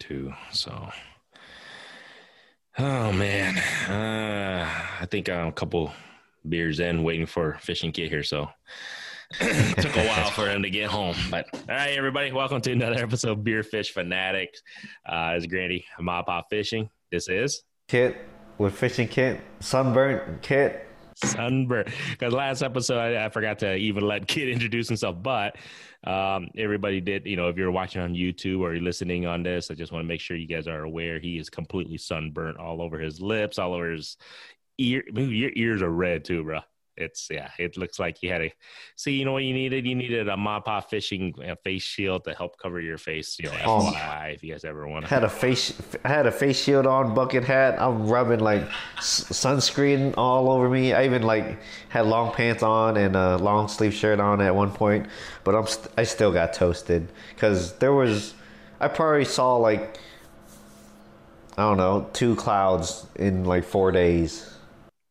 too. So, oh man, uh, I think I'm a couple beers in, waiting for fishing kit here. So. took a while for him to get home, but all right, everybody, welcome to another episode of Beer Fish Fanatics. Uh, it's Grandy Mob Pop Fishing. This is Kit with fishing kit, sunburnt kit. Sunburn. Because last episode, I, I, forgot to even let Kid introduce himself, but um, everybody did. You know, if you're watching on YouTube or you're listening on this, I just want to make sure you guys are aware he is completely sunburnt all over his lips, all over his ear. Your ears are red too, bro it's yeah, it looks like you had a see. You know what you needed? You needed a Mappa fishing uh, face shield to help cover your face. You know, um, FYI, if you guys ever want. Had a face, had a face shield on, bucket hat. I'm rubbing like sunscreen all over me. I even like had long pants on and a long sleeve shirt on at one point, but I'm st- I still got toasted because there was I probably saw like I don't know two clouds in like four days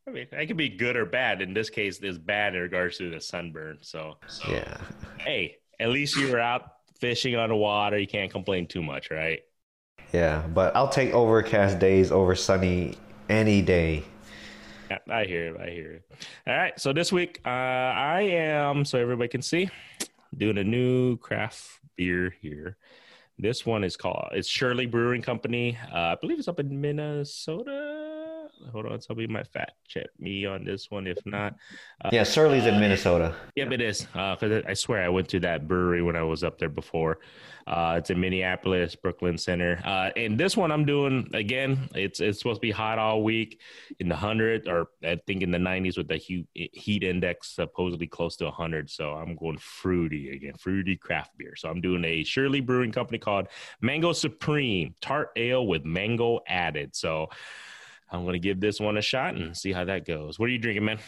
I mean, it could be good or bad. In this case, it's bad in regards to the sunburn. So, so yeah. Hey, at least you were out fishing on the water. You can't complain too much, right? Yeah, but I'll take overcast days over sunny any day. I hear it. I hear it. All right. So this week, uh, I am, so everybody can see, doing a new craft beer here. This one is called, it's Surly Brewing Company. Uh, I believe it's up in Minnesota hold on, somebody might fact check me on this one. If not, uh, yeah, Surly's in Minnesota. Yep, it is. Because uh, I swear I went to that brewery when I was up there before. Uh, it's in Minneapolis, Brooklyn Center. Uh, and this one I'm doing again. It's it's supposed to be hot all week in the hundred, or I think in the 90s with the heat, heat index supposedly close to 100. So I'm going fruity again, fruity craft beer. So I'm doing a Shirley Brewing Company called Mango Supreme Tart Ale with mango added. So I'm going to give this one a shot and see how that goes. What are you drinking, man?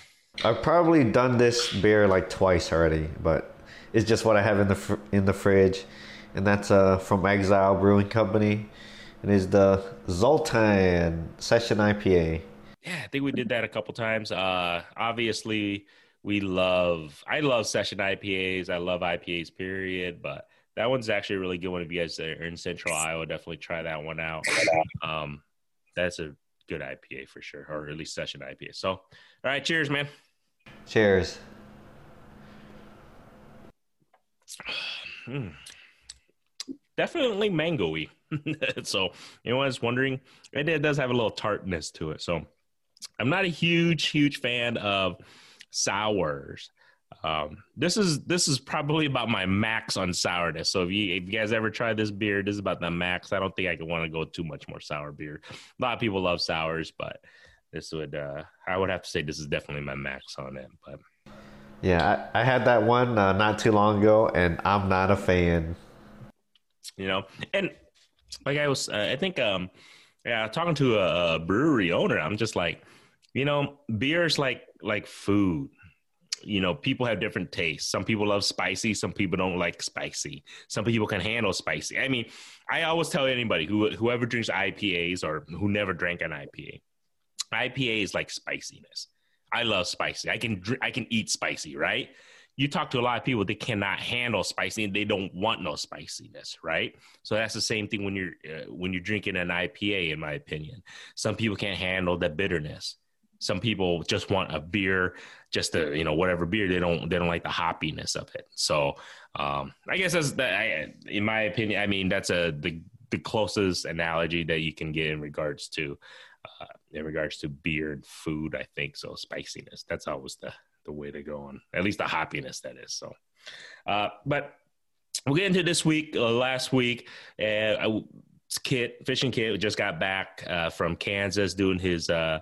I've probably done this beer like twice already, but it's just what I have in the fr- in the fridge, and that's uh from Exile Brewing Company. It is the Zoltan Session IPA. Yeah, I think we did that a couple times. Uh, obviously, we love. I love Session IPAs. I love IPAs. Period. But that one's actually a really good one. If you guys are in Central Iowa, definitely try that one out. Um, that's a good IPA for sure, or at least session IPA. So, all right, cheers, man. Cheers. Hmm. Definitely mangoey. so, you know, I was wondering, it does have a little tartness to it. So, I'm not a huge, huge fan of sours. Um, this is this is probably about my max on sourness. So if you if you guys ever try this beer, this is about the max. I don't think I could want to go too much more sour beer. A lot of people love sours, but this would uh, I would have to say this is definitely my max on it. But yeah, I, I had that one uh, not too long ago, and I'm not a fan. You know, and like I was, uh, I think, um, yeah, talking to a, a brewery owner, I'm just like, you know, beer is like like food you know, people have different tastes. Some people love spicy, some people don't like spicy. Some people can handle spicy. I mean, I always tell anybody who whoever drinks IPAs or who never drank an IPA, IPA is like spiciness. I love spicy. I can I can eat spicy, right? You talk to a lot of people, they cannot handle spicy and they don't want no spiciness, right? So that's the same thing when you're uh, when you're drinking an IPA, in my opinion. Some people can't handle the bitterness some people just want a beer, just a you know whatever beer they don't they don't like the hoppiness of it. So um, I guess that's that. In my opinion, I mean that's a the the closest analogy that you can get in regards to uh, in regards to beer and food. I think so. Spiciness. That's always the the way to go on. At least the hoppiness that is. So, uh, but we'll get into this week. Uh, last week, uh, Kit fishing Kit just got back uh, from Kansas doing his uh,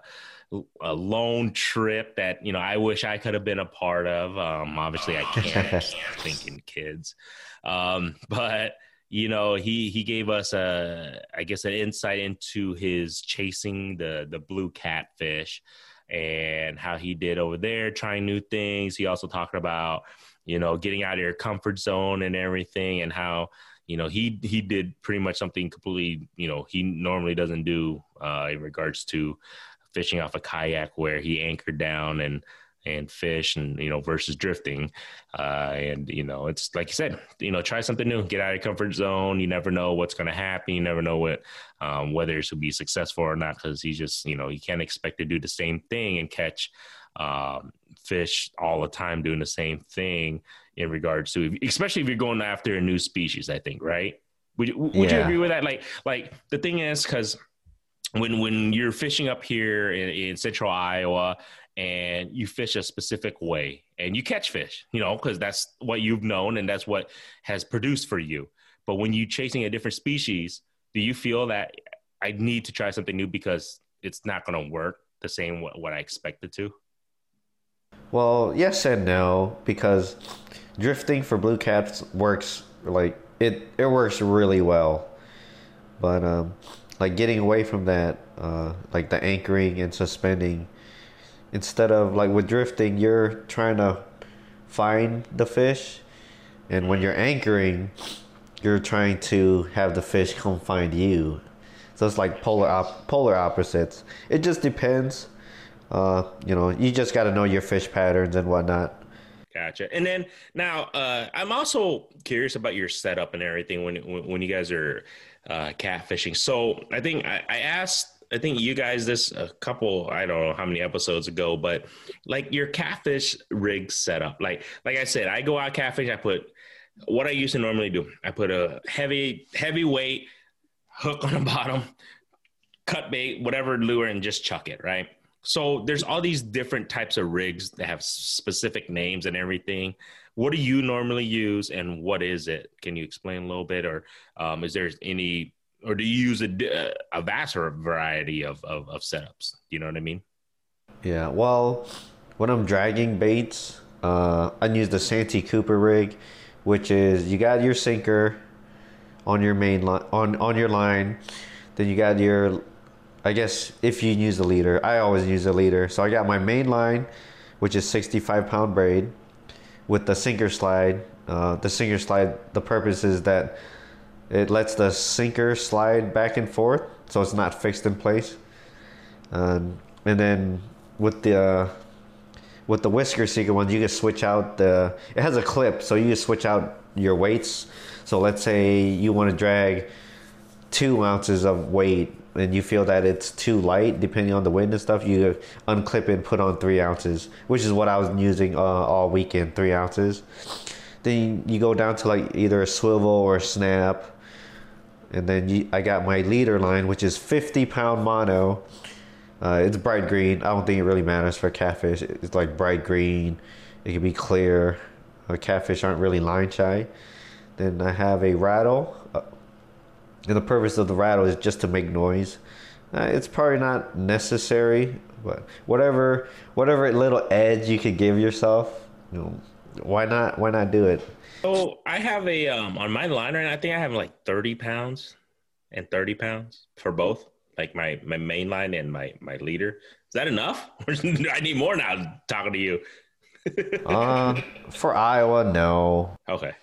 a lone trip that you know I wish I could have been a part of. Um, obviously, I can't. thinking kids, um, but you know he he gave us a I guess an insight into his chasing the the blue catfish and how he did over there trying new things. He also talked about you know getting out of your comfort zone and everything and how you know he he did pretty much something completely you know he normally doesn't do uh, in regards to fishing off a kayak where he anchored down and and fish and you know versus drifting. Uh, and you know it's like you said you know try something new get out of your comfort zone. You never know what's going to happen. You never know what um, whether it's going to be successful or not because you just you know you can't expect to do the same thing and catch um, fish all the time doing the same thing in regards to especially if you're going after a new species i think right would, would yeah. you agree with that like like the thing is because when when you're fishing up here in, in central iowa and you fish a specific way and you catch fish, you know, because that's what you've known and that's what has produced for you. But when you're chasing a different species, do you feel that I need to try something new because it's not going to work the same what, what I expected to? Well, yes and no, because drifting for blue cats works like it. It works really well, but um, like getting away from that, uh, like the anchoring and suspending instead of like with drifting, you're trying to find the fish, and when you're anchoring, you're trying to have the fish come find you. So it's like polar op- polar opposites. It just depends. Uh, you know, you just got to know your fish patterns and whatnot. Gotcha. And then now, uh, I'm also curious about your setup and everything when when you guys are uh, catfishing. So I think I, I asked I think you guys this a couple I don't know how many episodes ago, but like your catfish rig setup. Like like I said, I go out catfish. I put what I used to normally do. I put a heavy heavy weight hook on the bottom, cut bait, whatever lure, and just chuck it. Right. So there's all these different types of rigs that have specific names and everything. What do you normally use, and what is it? Can you explain a little bit, or um, is there any or do you use a, a vast variety of, of, of setups? Do you know what I mean? Yeah. Well, when I'm dragging baits, uh, I use the Santee Cooper rig, which is you got your sinker on your main line on on your line, then you got your, I guess if you use a leader, I always use a leader. So I got my main line, which is 65 pound braid, with the sinker slide. Uh, the sinker slide. The purpose is that it lets the sinker slide back and forth, so it's not fixed in place. Um, and then with the uh, with the whisker seeker ones, you can switch out the. It has a clip, so you can switch out your weights. So let's say you want to drag two ounces of weight, and you feel that it's too light, depending on the wind and stuff. You unclip and put on three ounces, which is what I was using uh, all weekend, three ounces. Then you go down to like either a swivel or a snap and then you, I got my leader line, which is 50 pound mono. Uh, it's bright green. I don't think it really matters for catfish. It's like bright green. It can be clear. Uh, catfish aren't really line shy. Then I have a rattle. And the purpose of the rattle is just to make noise. Uh, it's probably not necessary, but whatever whatever little edge you could give yourself, you know, why not why not do it? So I have a um on my line right now, I think I have like 30 pounds and 30 pounds for both. Like my my main line and my my leader. Is that enough? I need more now talking to you. uh for Iowa, no. Okay.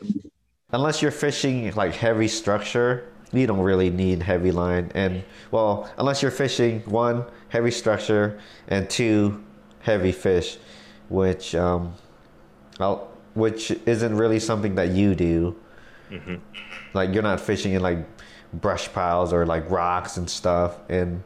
Unless you're fishing like heavy structure, you don't really need heavy line. And well, unless you're fishing one, heavy structure, and two, heavy fish, which um I'll which isn't really something that you do. Mm-hmm. Like you're not fishing in like brush piles or like rocks and stuff. And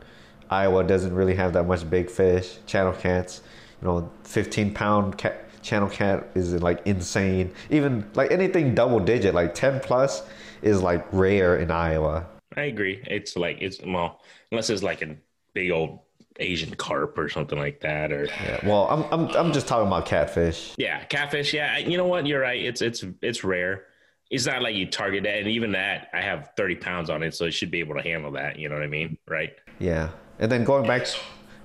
Iowa doesn't really have that much big fish. Channel cats, you know, 15 pound cat, channel cat is like insane. Even like anything double digit, like 10 plus, is like rare in Iowa. I agree. It's like it's well, unless it's like a big old Asian carp or something like that. Or yeah, well, I'm I'm I'm just talking about catfish. Yeah, catfish. Yeah, you know what? You're right. It's it's it's rare. It's not like you target that, and even that, I have 30 pounds on it, so it should be able to handle that. You know what I mean? Right? Yeah. And then going back,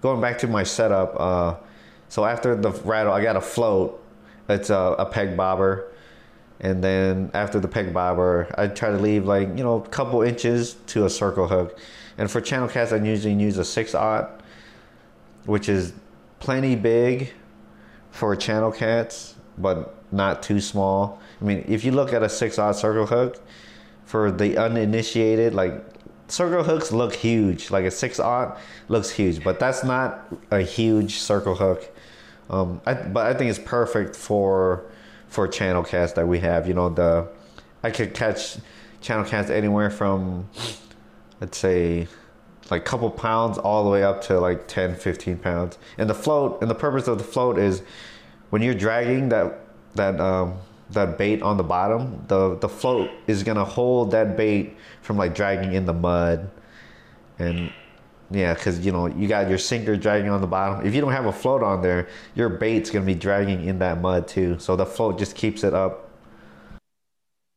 going back to my setup. Uh, so after the rattle, I got a float. It's a, a peg bobber. And then after the peg bobber, I try to leave like, you know, a couple inches to a circle hook. And for channel cats, I usually use a six aught which is plenty big for channel cats, but not too small. I mean, if you look at a six aught circle hook for the uninitiated, like circle hooks look huge. Like a six aught looks huge, but that's not a huge circle hook Um, I, but I think it's perfect for for channel cats that we have. You know, the I could catch channel cats anywhere from let's say like a couple pounds all the way up to like 10 15 pounds and the float and the purpose of the float is when you're dragging that that um that bait on the bottom the the float is gonna hold that bait from like dragging in the mud and yeah because you know you got your sinker dragging on the bottom if you don't have a float on there your bait's gonna be dragging in that mud too so the float just keeps it up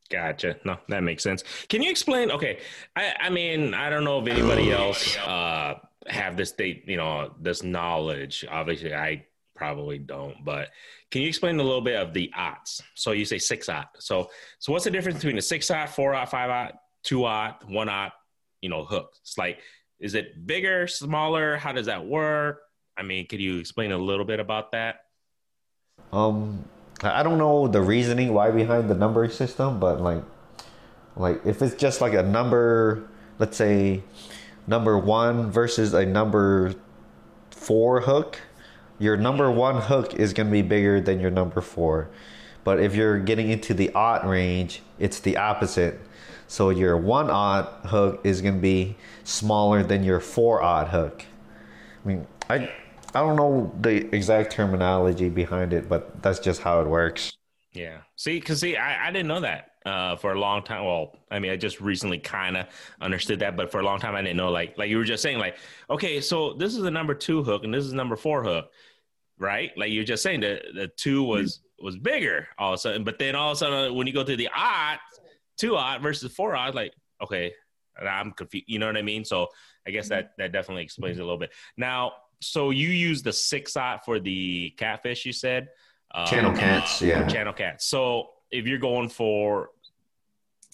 Gotcha. No, that makes sense. Can you explain? Okay, I, I mean, I don't know if anybody else uh, have this date, you know, this knowledge. Obviously, I probably don't. But can you explain a little bit of the aughts? So you say six aught. So so what's the difference between a six aught, four aught, five aught, two aught, one aught? You know, hook. It's like, is it bigger, smaller? How does that work? I mean, could you explain a little bit about that? Um, I don't know the reasoning why behind the numbering system, but like, like if it's just like a number, let's say, number one versus a number four hook, your number one hook is going to be bigger than your number four. But if you're getting into the aught range, it's the opposite. So your one aught hook is to be smaller than your four aught hook. I mean, I I don't know the exact terminology behind it, but that's just how it works. Yeah. See, because see, I, I didn't know that uh, for a long time. Well, I mean, I just recently kind of understood that, but for a long time, I didn't know. Like, like you were just saying, like, okay, so this is a number two hook and this is number four hook, right? Like you're just saying that the two was was bigger all of a sudden, but then all of a sudden, when you go to the aught, two aught versus four aught, like, okay, I'm confused. You know what I mean? So I guess that that definitely explains it a little bit. Now so you use the six aught for the catfish, you said. Um, channel cats, yeah. Channel cats. So if you're going for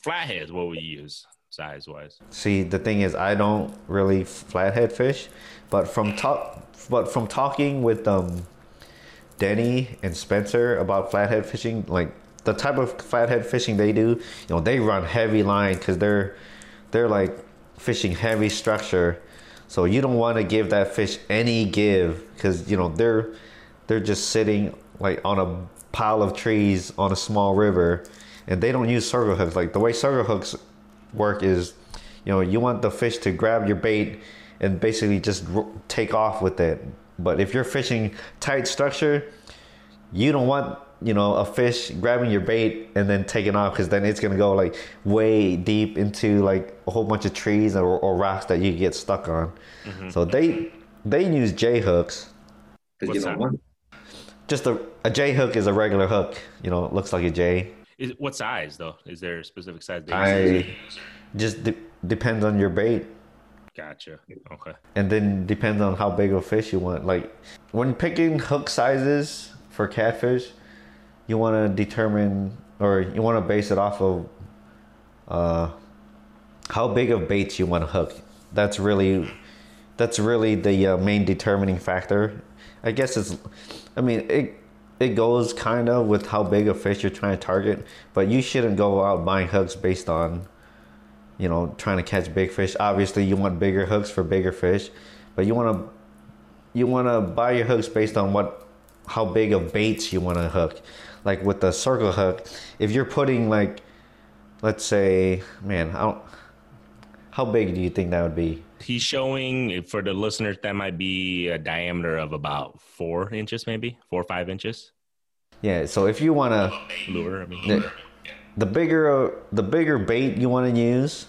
flatheads, what would you use size wise? See, the thing is, I don't really flathead fish, but from talk, but from talking with um, Denny and Spencer about flathead fishing, like the type of flathead fishing they do, you know, they run heavy line because they're they're like fishing heavy structure so you don't want to give that fish any give because you know they're they're just sitting like on a pile of trees on a small river, and they don't use circle hooks. Like the way circle hooks work is, you know, you want the fish to grab your bait and basically just take off with it. But if you're fishing tight structure, you don't want you know a fish grabbing your bait and then taking off because then it's gonna go like way deep into like a whole bunch of trees or, or rocks that you get stuck on. Mm-hmm. So they they use J hooks. What's you know, one, just a a J hook is a regular hook. You know, it looks like a J. Is what size though? Is there a specific size? I just de- depends on your bait. Gotcha. Okay. And then depends on how big of a fish you want. Like when picking hook sizes for catfish, you want to determine or you want to base it off of uh, how big of baits you want to hook. That's really that's really the uh, main determining factor. I guess it's I mean it it goes kind of with how big a fish you're trying to target, but you shouldn't go out buying hooks based on you know trying to catch big fish. Obviously, you want bigger hooks for bigger fish, but you want to you want to buy your hooks based on what how big of baits you want to hook like with the circle hook, if you're putting like, let's say, man, how how big do you think that would be? He's showing for the listeners that might be a diameter of about four inches, maybe four or five inches. Yeah. So if you want to lure, I mean, the, the bigger the bigger bait you want to use,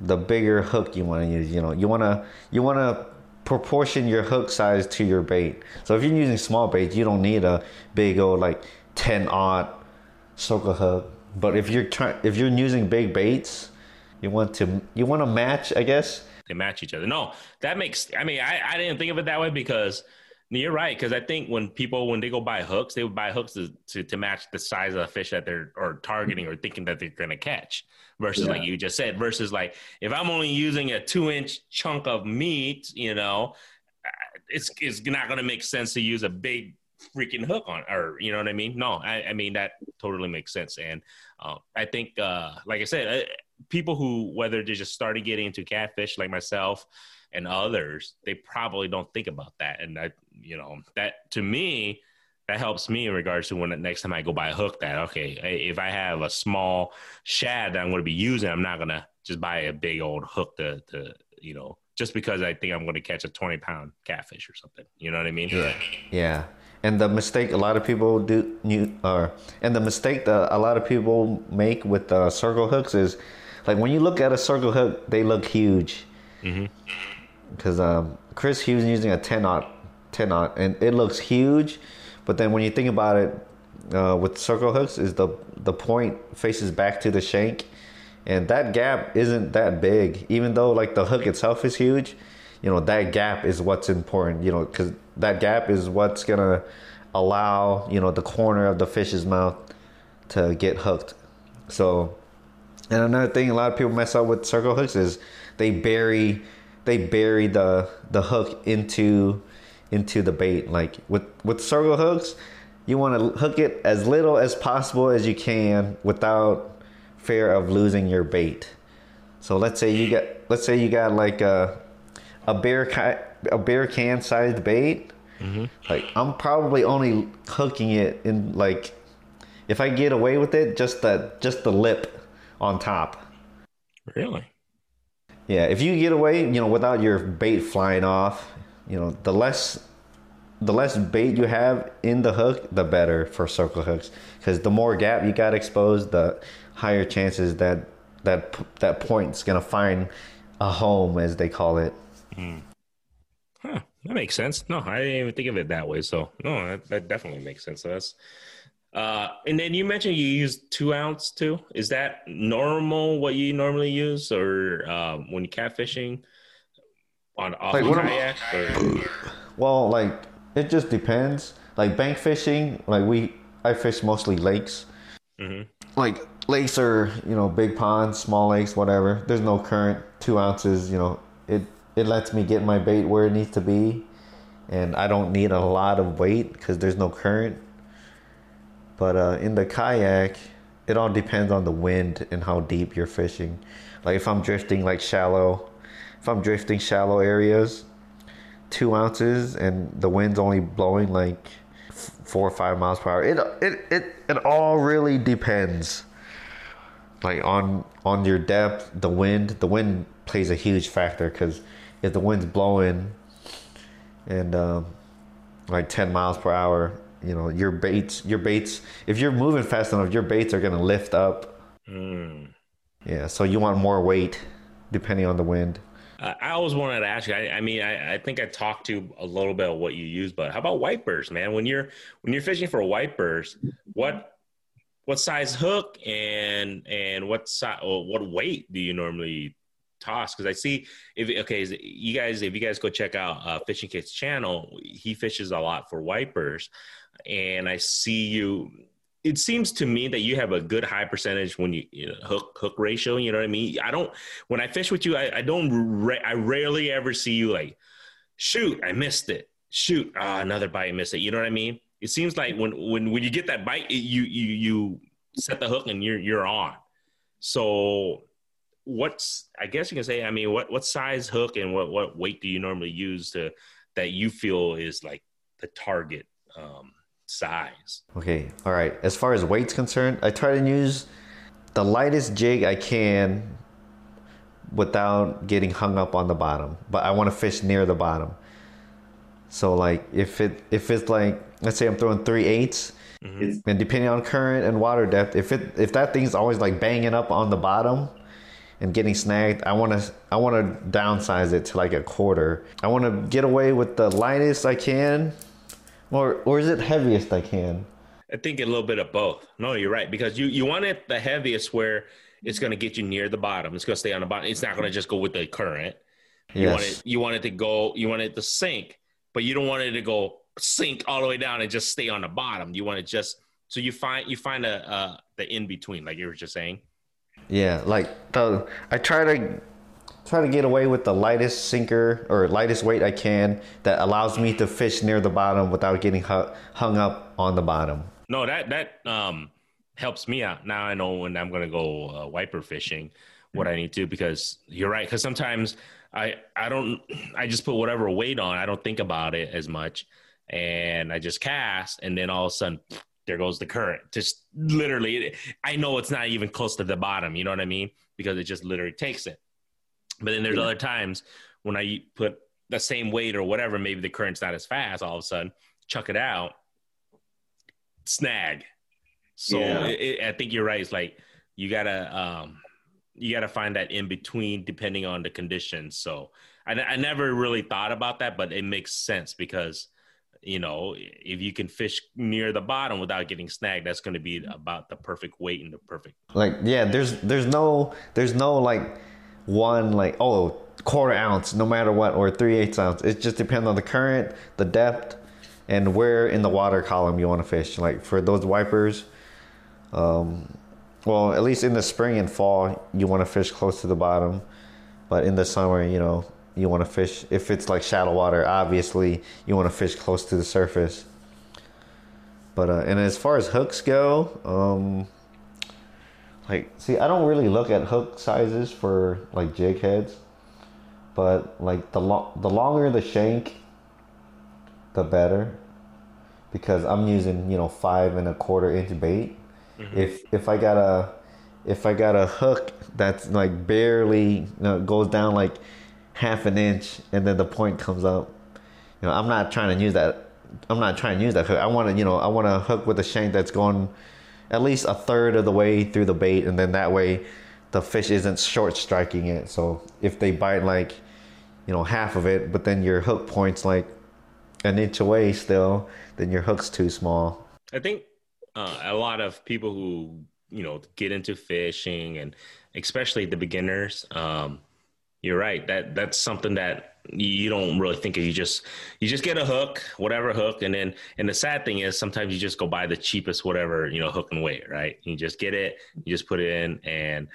the bigger hook you want to use. You know, you want to you want to proportion your hook size to your bait. So if you're using small bait, you don't need a big old like 10 aught circle hook. But if you're trying, if you're using big baits, you want to you want to match, I guess. They match each other. No, that makes. I mean, I, I didn't think of it that way because you're right. Because I think when people when they go buy hooks, they would buy hooks to, to, to match the size of the fish that they're or targeting or thinking that they're going to catch versus yeah. like you just said versus like if i'm only using a two inch chunk of meat you know it's it's not going to make sense to use a big freaking hook on or you know what i mean no i, I mean that totally makes sense and uh, i think uh, like i said uh, people who whether they just started getting into catfish like myself and others, they probably don't think about that. And that, you know, that to me, that helps me in regards to when the next time I go buy a hook that, okay, if I have a small shad that I'm going to be using, I'm not going to just buy a big old hook to, to, you know, just because I think I'm going to catch a 20 pound catfish or something. You know what I mean? Yeah. Yeah. And the mistake a lot of people do, you, uh, and the mistake that a lot of people make with uh, circle hooks is like when you look at a circle hook, they look huge. Because um, Chris Hughes using a 10 aught, 10 aught, and it looks huge. But then when you think about it, uh, with circle hooks, is the the point faces back to the shank, and that gap isn't that big. Even though like the hook itself is huge, you know that gap is what's important. You know, because that gap is what's gonna allow you know the corner of the fish's mouth to get hooked. So, and another thing a lot of people mess up with circle hooks is they bury they bury the the hook into into the bait. Like with with circle hooks, you want to hook it as little as possible as you can without fear of losing your bait. So let's say you got let's say you got like a a beer ca- a beer can sized bait. Mm-hmm. Like I'm probably only hooking it in like if I get away with it, just the just the lip on top. Really? Yeah, if you get away, you know, without your bait flying off, you know, the less the less bait you have in the hook, the better for circle hooks. Because the more gap you got exposed, the higher chances that that that point's gonna find a home, as they call it. Hmm. Huh, that makes sense. No, I didn't even think of it that way. So no, that, that definitely makes sense. So that's uh, and then you mentioned you use two ounce too. Is that normal? What you normally use, or um, when you catfishing on off like, kayak? Or? Well, like it just depends. Like bank fishing, like we I fish mostly lakes. Mm-hmm. Like lakes are you know big ponds, small lakes, whatever. There's no current. Two ounces, you know, it it lets me get my bait where it needs to be, and I don't need a lot of weight because there's no current. But uh, in the kayak, it all depends on the wind and how deep you're fishing. Like if I'm drifting like shallow, if I'm drifting shallow areas, two ounces and the wind's only blowing like four or five miles per hour. It it it it all really depends. Like on on your depth, the wind. The wind plays a huge factor because if the wind's blowing and um, like ten miles per hour, you know your baits your baits if you're moving fast enough your baits are going to lift up. Mm. yeah so you want more weight depending on the wind. Uh, i always wanted to ask you i, I mean I, I, think i talked to a little bit of what you use but how about wipers man? When you're when you're fishing for wipers what what size hook and and what size what weight do you normally toss because I see if okay, you guys if you guys go check out uh, Fishing Kit's channel, he fishes a lot for wipers, and I see you. It seems to me that you have a good high percentage when you, you know, hook hook ratio. You know what I mean? I don't when I fish with you, I, I don't. Ra- I rarely ever see you like, shoot, I missed it. Shoot, ah, another bite, missed it. You know what I mean? It seems like when when when you get that bite, it, you you you set the hook and you're you're on. So what's I guess you can say I mean what what size hook and what what weight do you normally use to that you feel is like the target um, size? Okay, all right. As far as weight's concerned, I try to use the lightest jig I can without getting hung up on the bottom. But I want to fish near the bottom. So like if it if it's like let's say I'm throwing three eighths, mm-hmm. and depending on current and water depth, if it if that thing's always like banging up on the bottom and getting snagged, I want to I want to downsize it to like a quarter. I want to get away with the lightest I can or or is it heaviest I can? I think a little bit of both. No, you're right because you you want it the heaviest where it's going to get you near the bottom. It's going to stay on the bottom. It's not going to just go with the current. You yes. want it you want it to go you want it to sink, but you don't want it to go sink all the way down and just stay on the bottom. You want it just so you find you find a uh, the in between like you were just saying. Yeah, like the I try to try to get away with the lightest sinker or lightest weight I can that allows me to fish near the bottom without getting hung up on the bottom. No, that that um, helps me out. Now I know when I'm going to go uh, wiper fishing what I need to because you're right. Because sometimes I I don't I just put whatever weight on. I don't think about it as much, and I just cast, and then all of a sudden there goes the current. Just literally, I know it's not even close to the bottom. You know what I mean? Because it just literally takes it. But then there's yeah. other times when I put the same weight or whatever, maybe the current's not as fast. All of a sudden, chuck it out, snag. So yeah. it, it, I think you're right. It's like you gotta um, you gotta find that in between depending on the conditions. So I, I never really thought about that, but it makes sense because you know if you can fish near the bottom without getting snagged, that's going to be about the perfect weight and the perfect. Like yeah, there's there's no there's no like one like oh quarter ounce no matter what or three eighths ounce. It just depends on the current, the depth, and where in the water column you want to fish. Like for those wipers, um, well, at least in the spring and fall, you want to fish close to the bottom. But in the summer, you know, you want to fish, if it's like shallow water, obviously, you want to fish close to the surface. But, uh, and as far as hooks go, um, like, see, I don't really look at hook sizes for like jig heads. But like the lo- the longer the shank, the better, because I'm using you know five and a quarter inch bait. Mm-hmm. If if I got a if I got a hook that's like barely you know, goes down like half an inch and then the point comes up, you know I'm not trying to use that. I'm not trying to use that hook. I want to you know I want to hook with a shank that's going at least a third of the way through the bait, and then that way the fish isn't short striking it. So if they bite like you know half of it, but then your hook point's like an inch away still, then your hook's too small. I think uh, a lot of people who you know get into fishing and especially the beginners, um, you're right. That that's something that you don't really think of. You just you just get a hook, whatever hook, and then and the sad thing is sometimes you just go buy the cheapest whatever you know hook and weight, right? You just get it, you just put it in, and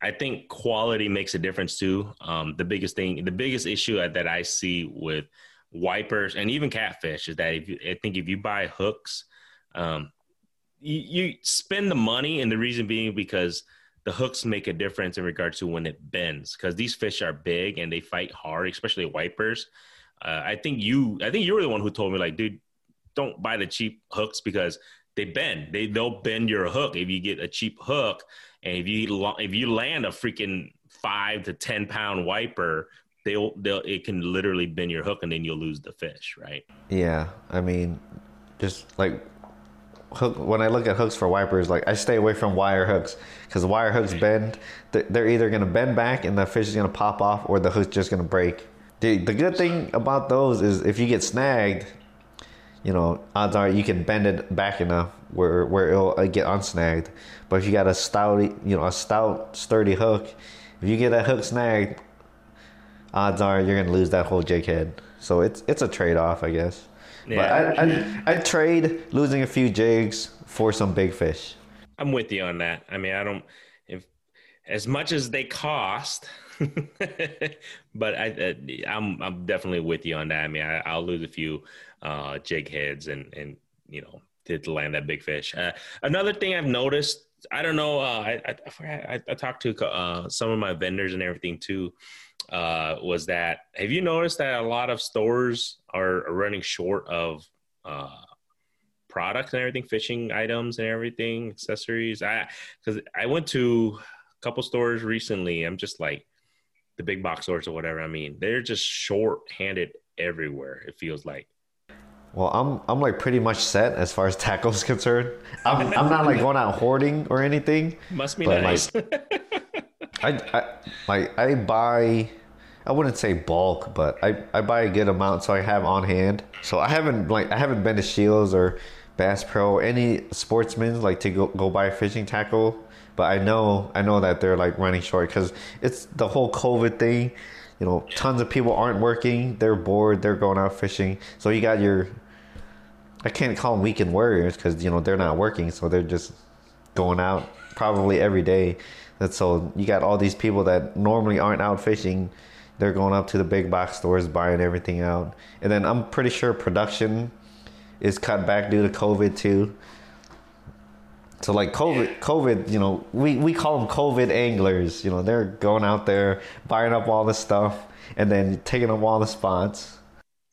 I think quality makes a difference too. Um, the biggest thing, the biggest issue that I see with wipers and even catfish is that if you, I think if you buy hooks, um, you, you spend the money, and the reason being because the hooks make a difference in regards to when it bends because these fish are big and they fight hard, especially wipers. Uh, I think you, I think you were the one who told me like, dude, don't buy the cheap hooks because they bend. They they'll bend your hook if you get a cheap hook, and if you if you land a freaking five to ten pound wiper, they'll they'll it can literally bend your hook, and then you'll lose the fish, right? Yeah, I mean, just like hook. When I look at hooks for wipers, like I stay away from wire hooks because wire hooks bend. They're either gonna bend back and the fish is gonna pop off, or the hook's just gonna break. The, the good thing about those is if you get snagged, you know, odds are you can bend it back enough where where it'll uh, get unsnagged. But if you got a stout, you know, a stout, sturdy hook, if you get that hook snagged, odds are you're gonna lose that whole jig head. So it's it's a trade off, I guess. Yeah. But I I I'd trade losing a few jigs for some big fish. I'm with you on that. I mean, I don't if as much as they cost. but I, I'm I'm definitely with you on that. I mean, I, will lose a few uh, jig heads and and you know to, to land that big fish. Uh, another thing I've noticed, I don't know, uh, I, I, I, I talked to uh, some of my vendors and everything too. Uh, was that have you noticed that a lot of stores are, are running short of uh, products and everything, fishing items and everything, accessories? I because I went to a couple stores recently. I'm just like the big box stores or whatever. I mean, they're just short handed everywhere. It feels like. Well, I'm I'm like pretty much set as far as tackle is concerned. I'm I'm not like going out hoarding or anything. Must be nice. Like, I, I like I buy I wouldn't say bulk, but I, I buy a good amount so I have on hand. So I haven't like I haven't been to Scheels or Bass Pro any sportsmen like to go, go buy fishing tackle, but I know I know that they're like running short because it's the whole COVID thing. You know, tons of people aren't working. They're bored. They're going out fishing. So you got your I can't call them weekend warriors because you know they're not working, so they're just going out probably every day. So you got all these people that normally aren't out fishing. They're going up to the big box stores buying everything out, and then I'm pretty sure production is cut back due to COVID too. So like COVID, COVID, you know, we, we call them COVID anglers. You know, they're going out there buying up all the stuff, and then taking up all the spots.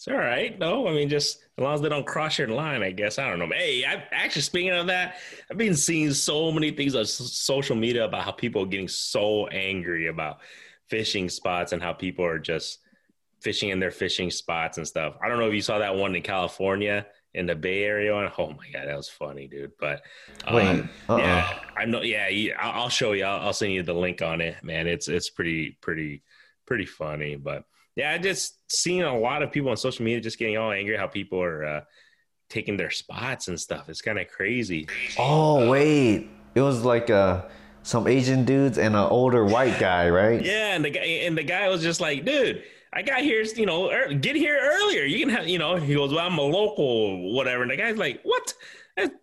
It's all right. No, I mean, just as long as they don't cross your line, I guess. I don't know. Hey, I actually speaking of that, I've been seeing so many things on social media about how people are getting so angry about fishing spots and how people are just fishing in their fishing spots and stuff. I don't know if you saw that one in California in the Bay Area. And, oh my god, that was funny, dude. But um, Wait, uh-uh. yeah, I'm not. Yeah, I'll show you. I'll, I'll send you the link on it, man. It's it's pretty pretty pretty funny, but yeah, I just seen a lot of people on social media just getting all angry how people are uh, taking their spots and stuff. It's kind of crazy. Oh wait, it was like uh, some Asian dudes and an older white guy, right? Yeah, and the guy and the guy was just like, dude. I got here, you know, er, get here earlier. You can have, you know, he goes, well, I'm a local, whatever. And the guy's like, what?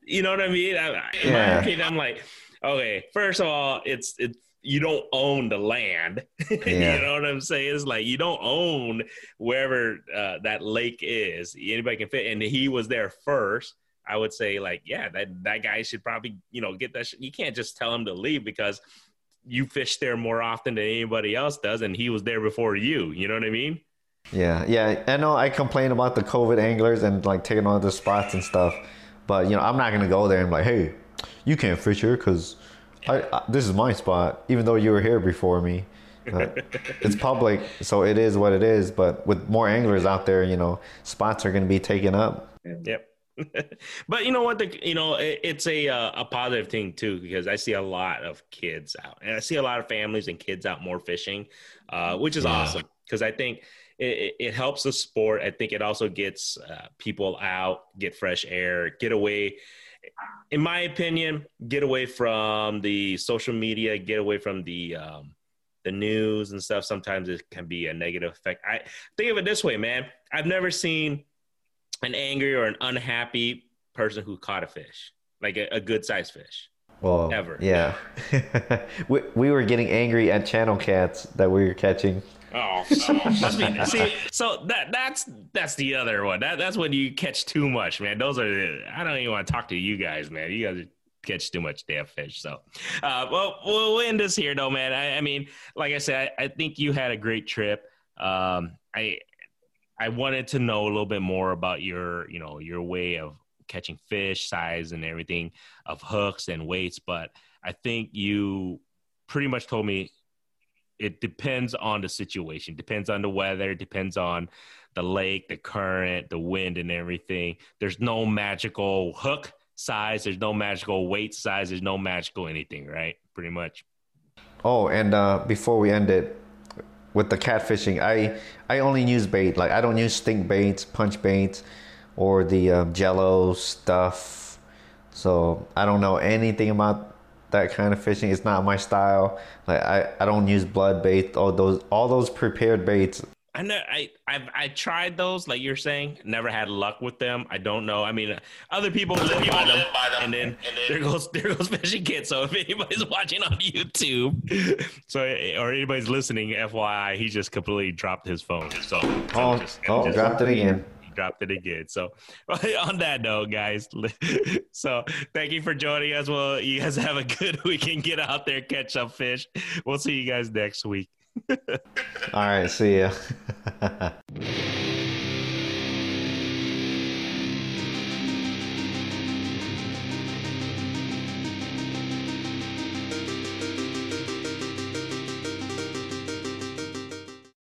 You know what I mean? I, in yeah. my opinion, I'm like, okay, first of all, it's, it's, you don't own the land. Yeah. you know what I'm saying? It's like you don't own wherever uh, that lake is. Anybody can fit, and he was there first. I would say like, yeah, that that guy should probably you know get that. Sh- you can't just tell him to leave because you fish there more often than anybody else does, and he was there before you. You know what I mean? Yeah, yeah. I know. I complain about the COVID anglers and like taking all the spots and stuff, but you know, I'm not gonna go there and be like, hey, you can't fish here because I, I, this is my spot, even though you were here before me. Uh, it's public, so it is what it is. But with more anglers out there, you know, spots are going to be taken up. Yep. but you know what? The you know it, it's a uh, a positive thing too because I see a lot of kids out, and I see a lot of families and kids out more fishing, uh, which is yeah. awesome because I think it, it, helps the sport. I think it also gets uh, people out, get fresh air, get away in my opinion, get away from the social media, get away from the um, the news and stuff. Sometimes it can be a negative effect. I think of it this way, man. I've never seen an angry or an unhappy person who caught a fish, like a, a good sized fish. Well, ever. Yeah. we, we were getting angry at channel cats that we were catching. Oh, oh see, so that that's that's the other one. That that's when you catch too much, man. Those are I don't even want to talk to you guys, man. You guys catch too much damn fish. So, uh, well, we'll end this here, though, man. I, I mean, like I said, I, I, think you had a great trip. Um, I I wanted to know a little bit more about your, you know, your way of catching fish, size, and everything of hooks and weights, but I think you pretty much told me it depends on the situation, depends on the weather, depends on the lake, the current, the wind, and everything. There's no magical hook size. There's no magical weight size. There's no magical anything, right? Pretty much. Oh, and uh, before we end it, with the catfishing, I I only use bait. Like I don't use stink baits, punch baits, or the uh, Jello stuff. So I don't know anything about that kind of fishing. It's not my style. Like I, I don't use blood bait. All those all those prepared baits. I know I I've I tried those like you're saying. Never had luck with them. I don't know. I mean, other people live, by, them, by them, and then, and then there goes there goes fishing kit. So if anybody's watching on YouTube, so or anybody's listening, FYI, he just completely dropped his phone. So oh, just, oh, just, dropped it again dropped it again. So on that note, guys, so thank you for joining us. Well, you guys have a good weekend. Get out there, catch some fish. We'll see you guys next week. All right, see ya.